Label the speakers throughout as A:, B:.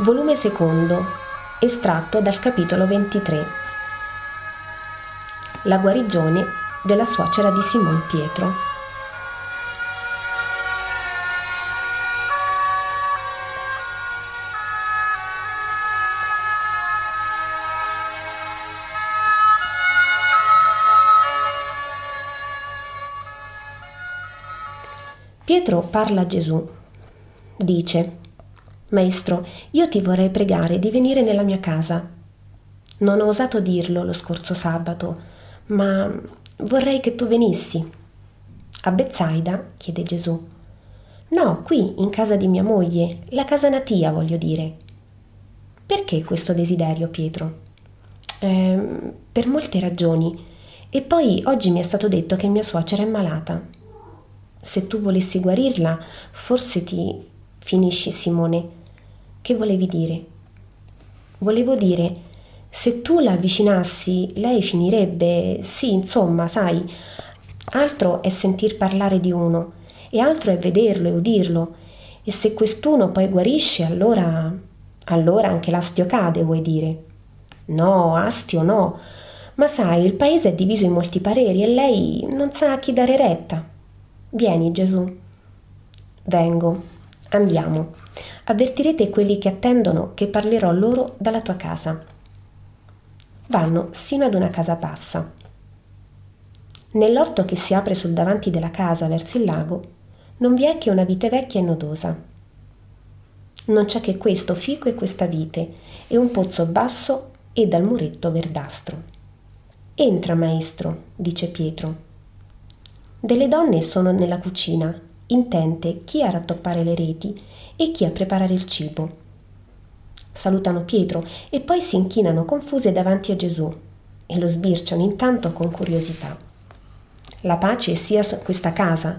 A: volume secondo, estratto dal capitolo 23. La guarigione della suocera di Simon Pietro. Pietro parla a Gesù. Dice, Maestro, io ti vorrei pregare di venire nella mia casa. Non ho osato dirlo lo scorso sabato, ma vorrei che tu venissi. A Bezzaida? chiede Gesù. No, qui, in casa di mia moglie, la casa natia, voglio dire. Perché questo desiderio, Pietro? Eh, per molte ragioni. E poi oggi mi è stato detto che mia suocera è malata. Se tu volessi guarirla, forse ti finisci, Simone. Che volevi dire? Volevo dire, se tu la avvicinassi, lei finirebbe, sì, insomma, sai, altro è sentir parlare di uno e altro è vederlo e udirlo. E se quest'uno poi guarisce, allora, allora anche l'astio cade, vuoi dire? No, astio no. Ma sai, il paese è diviso in molti pareri e lei non sa a chi dare retta. Vieni, Gesù. Vengo. Andiamo. Avvertirete quelli che attendono che parlerò loro dalla tua casa. Vanno sino ad una casa bassa. Nell'orto che si apre sul davanti della casa verso il lago non vi è che una vite vecchia e nodosa. Non c'è che questo fico e questa vite e un pozzo basso e dal muretto verdastro. Entra, maestro, dice Pietro. Delle donne sono nella cucina, intente chi a rattoppare le reti e chi a preparare il cibo. Salutano Pietro e poi si inchinano confuse davanti a Gesù e lo sbirciano intanto con curiosità. La pace sia su questa casa.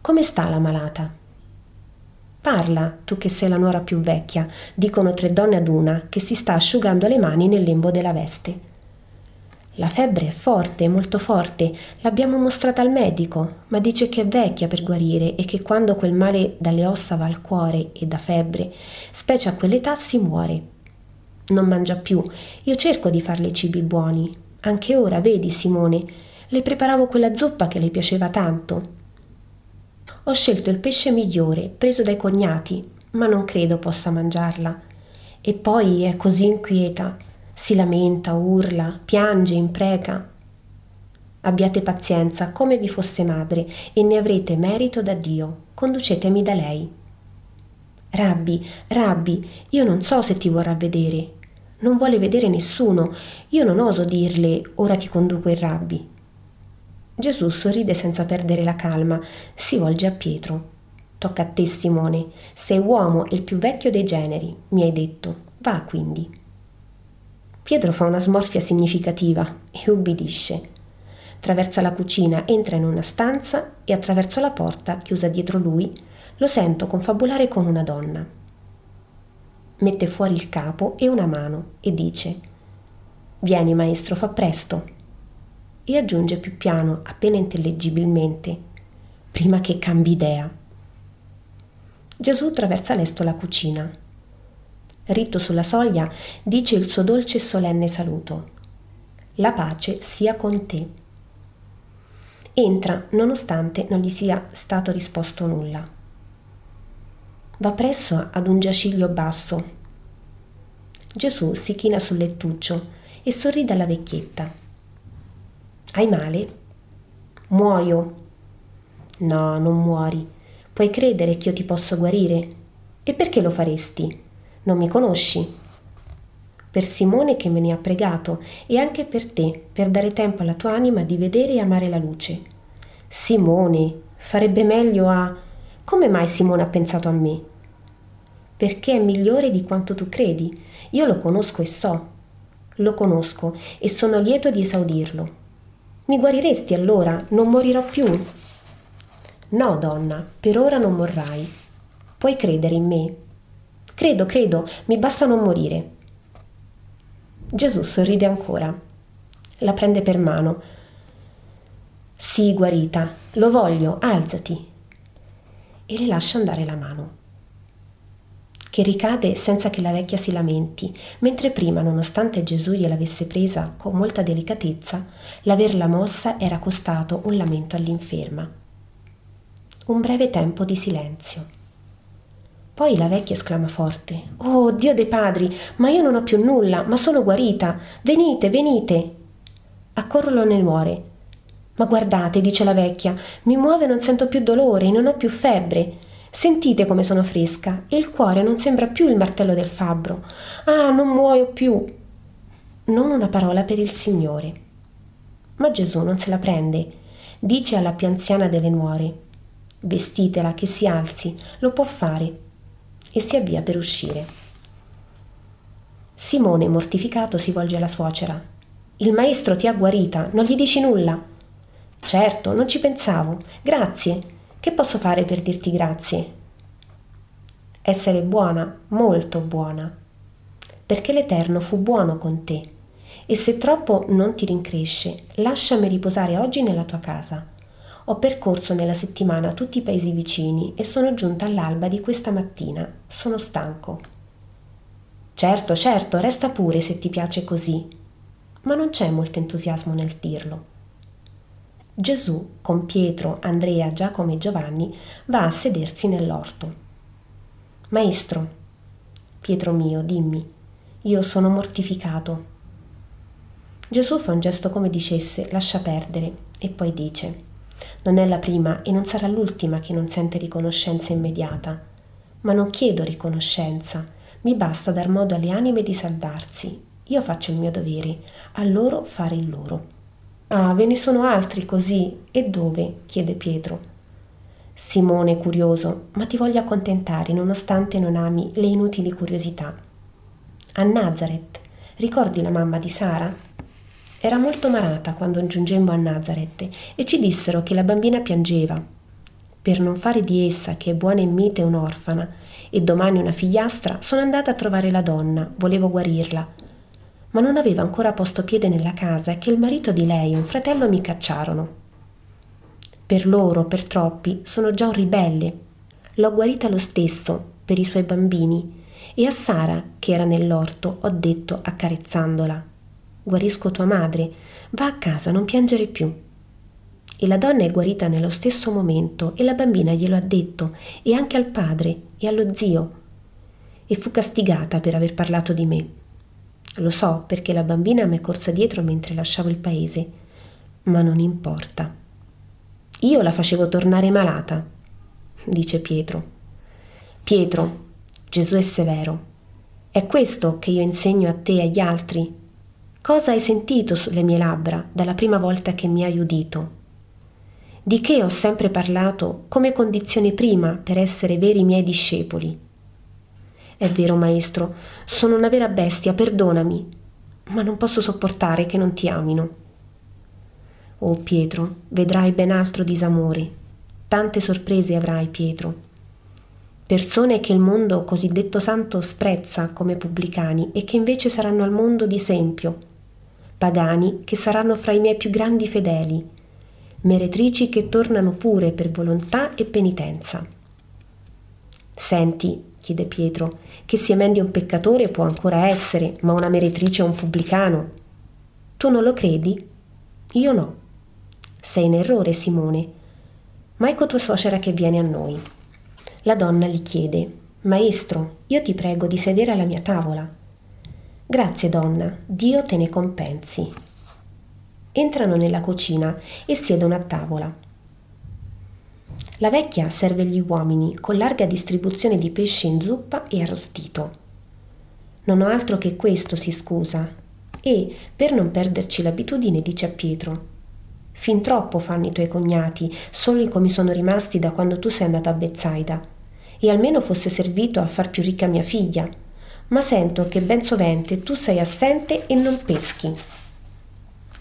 A: Come sta la malata? Parla, tu che sei la nuora più vecchia, dicono tre donne ad una che si sta asciugando le mani nel lembo della veste. La febbre è forte, molto forte. L'abbiamo mostrata al medico, ma dice che è vecchia per guarire e che quando quel male dalle ossa va al cuore e da febbre, specie a quell'età si muore. Non mangia più. Io cerco di farle cibi buoni. Anche ora, vedi, Simone, le preparavo quella zuppa che le piaceva tanto. Ho scelto il pesce migliore, preso dai cognati, ma non credo possa mangiarla. E poi è così inquieta si lamenta, urla, piange, impreca. Abbiate pazienza come vi fosse madre e ne avrete merito da Dio. Conducetemi da lei. Rabbi, Rabbi, io non so se ti vorrà vedere. Non vuole vedere nessuno. Io non oso dirle ora ti conduco il Rabbi. Gesù sorride senza perdere la calma, si volge a Pietro. Tocca a te, Simone. Sei uomo e il più vecchio dei generi, mi hai detto. Va quindi. Pietro fa una smorfia significativa e ubbidisce. Traversa la cucina, entra in una stanza e attraverso la porta, chiusa dietro lui, lo sento confabulare con una donna. Mette fuori il capo e una mano e dice Vieni maestro, fa presto. E aggiunge più piano, appena intellegibilmente, prima che cambi idea. Gesù attraversa lesto la cucina ritto sulla soglia, dice il suo dolce e solenne saluto. La pace sia con te. Entra nonostante non gli sia stato risposto nulla. Va presso ad un giaciglio basso. Gesù si china sul lettuccio e sorride alla vecchietta. Hai male? Muoio. No, non muori. Puoi credere che io ti posso guarire? E perché lo faresti? Non mi conosci. Per Simone che me ne ha pregato e anche per te, per dare tempo alla tua anima di vedere e amare la luce. Simone, farebbe meglio a... Come mai Simone ha pensato a me? Perché è migliore di quanto tu credi. Io lo conosco e so. Lo conosco e sono lieto di esaudirlo. Mi guariresti allora? Non morirò più? No, donna, per ora non morrai. Puoi credere in me, Credo, credo, mi basta non morire. Gesù sorride ancora. La prende per mano. Sì, guarita, lo voglio, alzati. E le lascia andare la mano. che ricade senza che la vecchia si lamenti, mentre prima, nonostante Gesù gliel'avesse presa con molta delicatezza, l'averla mossa era costato un lamento all'inferma. Un breve tempo di silenzio. Poi la vecchia esclama forte: Oh Dio dei padri, ma io non ho più nulla, ma sono guarita. Venite, venite. Accorrono le nuore. Ma guardate, dice la vecchia, mi muove e non sento più dolore, non ho più febbre. Sentite come sono fresca e il cuore non sembra più il martello del fabbro. Ah, non muoio più. Non una parola per il Signore. Ma Gesù non se la prende. Dice alla più anziana delle nuore: Vestitela che si alzi, lo può fare. E si avvia per uscire. Simone, mortificato, si volge alla suocera. Il maestro ti ha guarita, non gli dici nulla? Certo, non ci pensavo. Grazie. Che posso fare per dirti grazie? Essere buona, molto buona. Perché l'Eterno fu buono con te. E se troppo non ti rincresce, lasciami riposare oggi nella tua casa. Ho percorso nella settimana tutti i paesi vicini e sono giunta all'alba di questa mattina. Sono stanco. Certo, certo, resta pure se ti piace così. Ma non c'è molto entusiasmo nel dirlo. Gesù, con Pietro, Andrea, Giacomo e Giovanni, va a sedersi nell'orto. Maestro, Pietro mio, dimmi, io sono mortificato. Gesù fa un gesto come dicesse lascia perdere e poi dice non è la prima e non sarà l'ultima che non sente riconoscenza immediata. Ma non chiedo riconoscenza, mi basta dar modo alle anime di salvarsi. Io faccio il mio dovere, a loro fare il loro. Ah, ve ne sono altri così. E dove? chiede Pietro. Simone, curioso, ma ti voglio accontentare nonostante non ami le inutili curiosità. A Nazareth, ricordi la mamma di Sara? Era molto marata quando giungemmo a Nazareth e ci dissero che la bambina piangeva. Per non fare di essa, che è buona e mite, un'orfana, e domani una figliastra, sono andata a trovare la donna, volevo guarirla, ma non aveva ancora posto piede nella casa che il marito di lei e un fratello mi cacciarono. Per loro, per troppi, sono già un ribelle. L'ho guarita lo stesso, per i suoi bambini, e a Sara, che era nell'orto, ho detto, accarezzandola, guarisco tua madre, va a casa, non piangere più. E la donna è guarita nello stesso momento e la bambina glielo ha detto, e anche al padre e allo zio, e fu castigata per aver parlato di me. Lo so perché la bambina mi è corsa dietro mentre lasciavo il paese, ma non importa. Io la facevo tornare malata, dice Pietro. Pietro, Gesù è severo. È questo che io insegno a te e agli altri? Cosa hai sentito sulle mie labbra dalla prima volta che mi hai udito? Di che ho sempre parlato come condizione prima per essere veri miei discepoli? È vero, maestro, sono una vera bestia, perdonami, ma non posso sopportare che non ti amino. Oh Pietro, vedrai ben altro disamore. Tante sorprese avrai, Pietro. Persone che il mondo cosiddetto santo sprezza come pubblicani e che invece saranno al mondo di esempio. Pagani che saranno fra i miei più grandi fedeli. Meretrici che tornano pure per volontà e penitenza. Senti, chiede Pietro, che sia meglio un peccatore può ancora essere, ma una meretrice o un pubblicano. Tu non lo credi? Io no. Sei in errore, Simone. Ma ecco tua suocera che viene a noi. La donna gli chiede, Maestro, io ti prego di sedere alla mia tavola. Grazie, donna, Dio te ne compensi. Entrano nella cucina e siedono a tavola. La vecchia serve gli uomini con larga distribuzione di pesce in zuppa e arrostito. Non ho altro che questo, si scusa, e, per non perderci l'abitudine, dice a Pietro. Fin troppo fanno i tuoi cognati, soli come sono rimasti da quando tu sei andato a Bezzaida, e almeno fosse servito a far più ricca mia figlia. Ma sento che ben sovente tu sei assente e non peschi.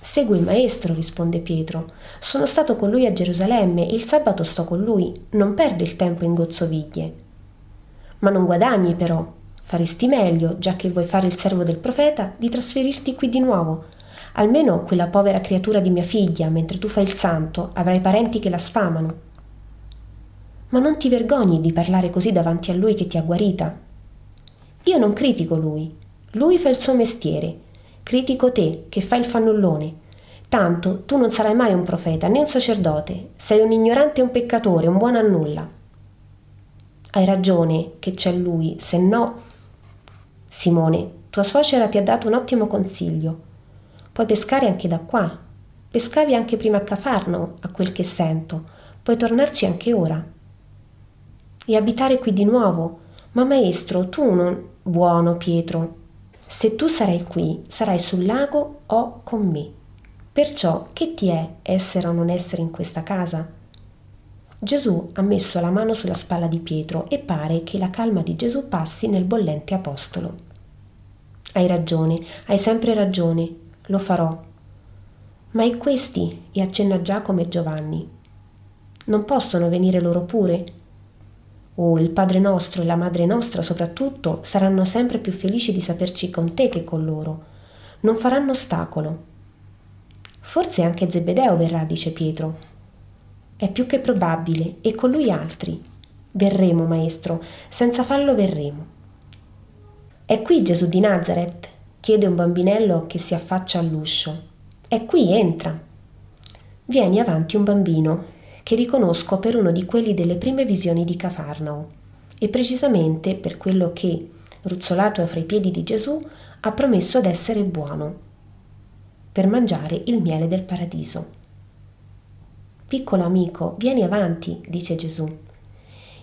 A: Segui il maestro, risponde Pietro. Sono stato con lui a Gerusalemme e il sabato sto con lui, non perdo il tempo in gozzoviglie. Ma non guadagni però. Faresti meglio, già che vuoi fare il servo del profeta, di trasferirti qui di nuovo. Almeno quella povera creatura di mia figlia, mentre tu fai il santo, avrai parenti che la sfamano. Ma non ti vergogni di parlare così davanti a lui che ti ha guarita? Io non critico lui, lui fa il suo mestiere, critico te che fai il fannullone. Tanto tu non sarai mai un profeta né un sacerdote, sei un ignorante e un peccatore, un buono a nulla. Hai ragione che c'è lui, se no... Simone, tua suocera ti ha dato un ottimo consiglio. Puoi pescare anche da qua. Pescavi anche prima a Cafarno, a quel che sento. Puoi tornarci anche ora. E abitare qui di nuovo. Ma maestro, tu non... Buono, Pietro. Se tu sarai qui, sarai sul lago o con me. Perciò che ti è essere o non essere in questa casa? Gesù ha messo la mano sulla spalla di Pietro e pare che la calma di Gesù passi nel bollente apostolo. Hai ragione, hai sempre ragione, lo farò. Ma e questi? E accenna Giacomo e Giovanni. Non possono venire loro pure? Oh, il Padre nostro e la Madre nostra soprattutto saranno sempre più felici di saperci con te che con loro. Non faranno ostacolo. Forse anche Zebedeo verrà, dice Pietro. È più che probabile, e con lui altri. Verremo, maestro, senza fallo verremo. È qui Gesù di Nazareth? chiede un bambinello che si affaccia all'uscio. È qui, entra. Vieni avanti un bambino, che riconosco per uno di quelli delle prime visioni di Cafarnao, e precisamente per quello che, ruzzolato fra i piedi di Gesù, ha promesso d'essere buono, per mangiare il miele del paradiso. Piccolo amico, vieni avanti, dice Gesù.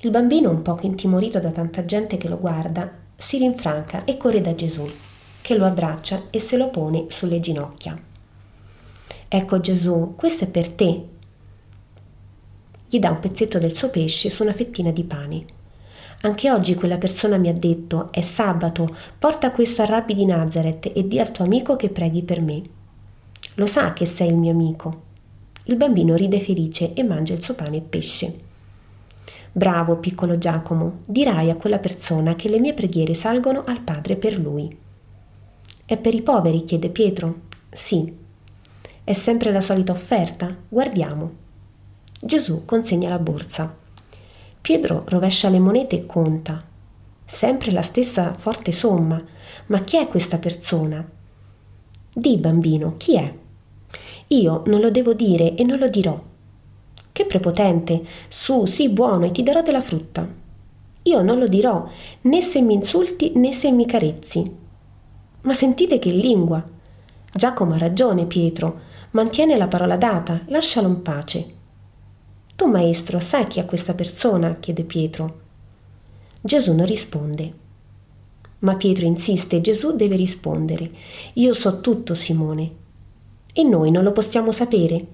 A: Il bambino, un poco intimorito da tanta gente che lo guarda, si rinfranca e corre da Gesù, che lo abbraccia e se lo pone sulle ginocchia. Ecco Gesù, questo è per te. Gli dà un pezzetto del suo pesce su una fettina di pane. Anche oggi quella persona mi ha detto, è sabato, porta questo al rabbi di Nazareth e di al tuo amico che preghi per me. Lo sa che sei il mio amico. Il bambino ride felice e mangia il suo pane e pesce. Bravo, piccolo Giacomo, dirai a quella persona che le mie preghiere salgono al Padre per lui. È per i poveri? chiede Pietro. Sì. È sempre la solita offerta? Guardiamo. Gesù consegna la borsa. Pietro rovescia le monete e conta. Sempre la stessa forte somma. Ma chi è questa persona? Di bambino, chi è? Io non lo devo dire e non lo dirò. Che prepotente! Su, sii buono e ti darò della frutta. Io non lo dirò, né se mi insulti né se mi carezzi. Ma sentite che lingua! Giacomo ha ragione, Pietro. Mantiene la parola data, lascialo in pace. Tu, maestro, sai chi è questa persona? chiede Pietro. Gesù non risponde. Ma Pietro insiste, Gesù deve rispondere. Io so tutto, Simone e noi non lo possiamo sapere.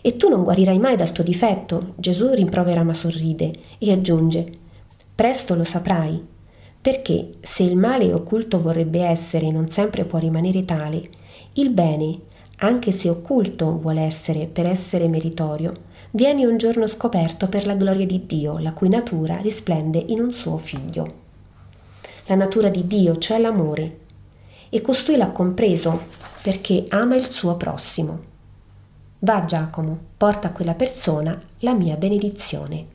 A: E tu non guarirai mai dal tuo difetto, Gesù rimprovera ma sorride e aggiunge, presto lo saprai, perché se il male occulto vorrebbe essere e non sempre può rimanere tale, il bene, anche se occulto vuole essere per essere meritorio, viene un giorno scoperto per la gloria di Dio, la cui natura risplende in un suo figlio. La natura di Dio, cioè l'amore, e costui l'ha compreso perché ama il suo prossimo. Va Giacomo, porta a quella persona la mia benedizione.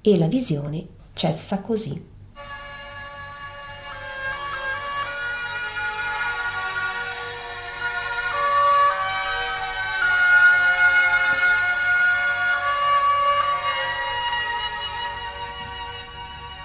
A: E la visione cessa così.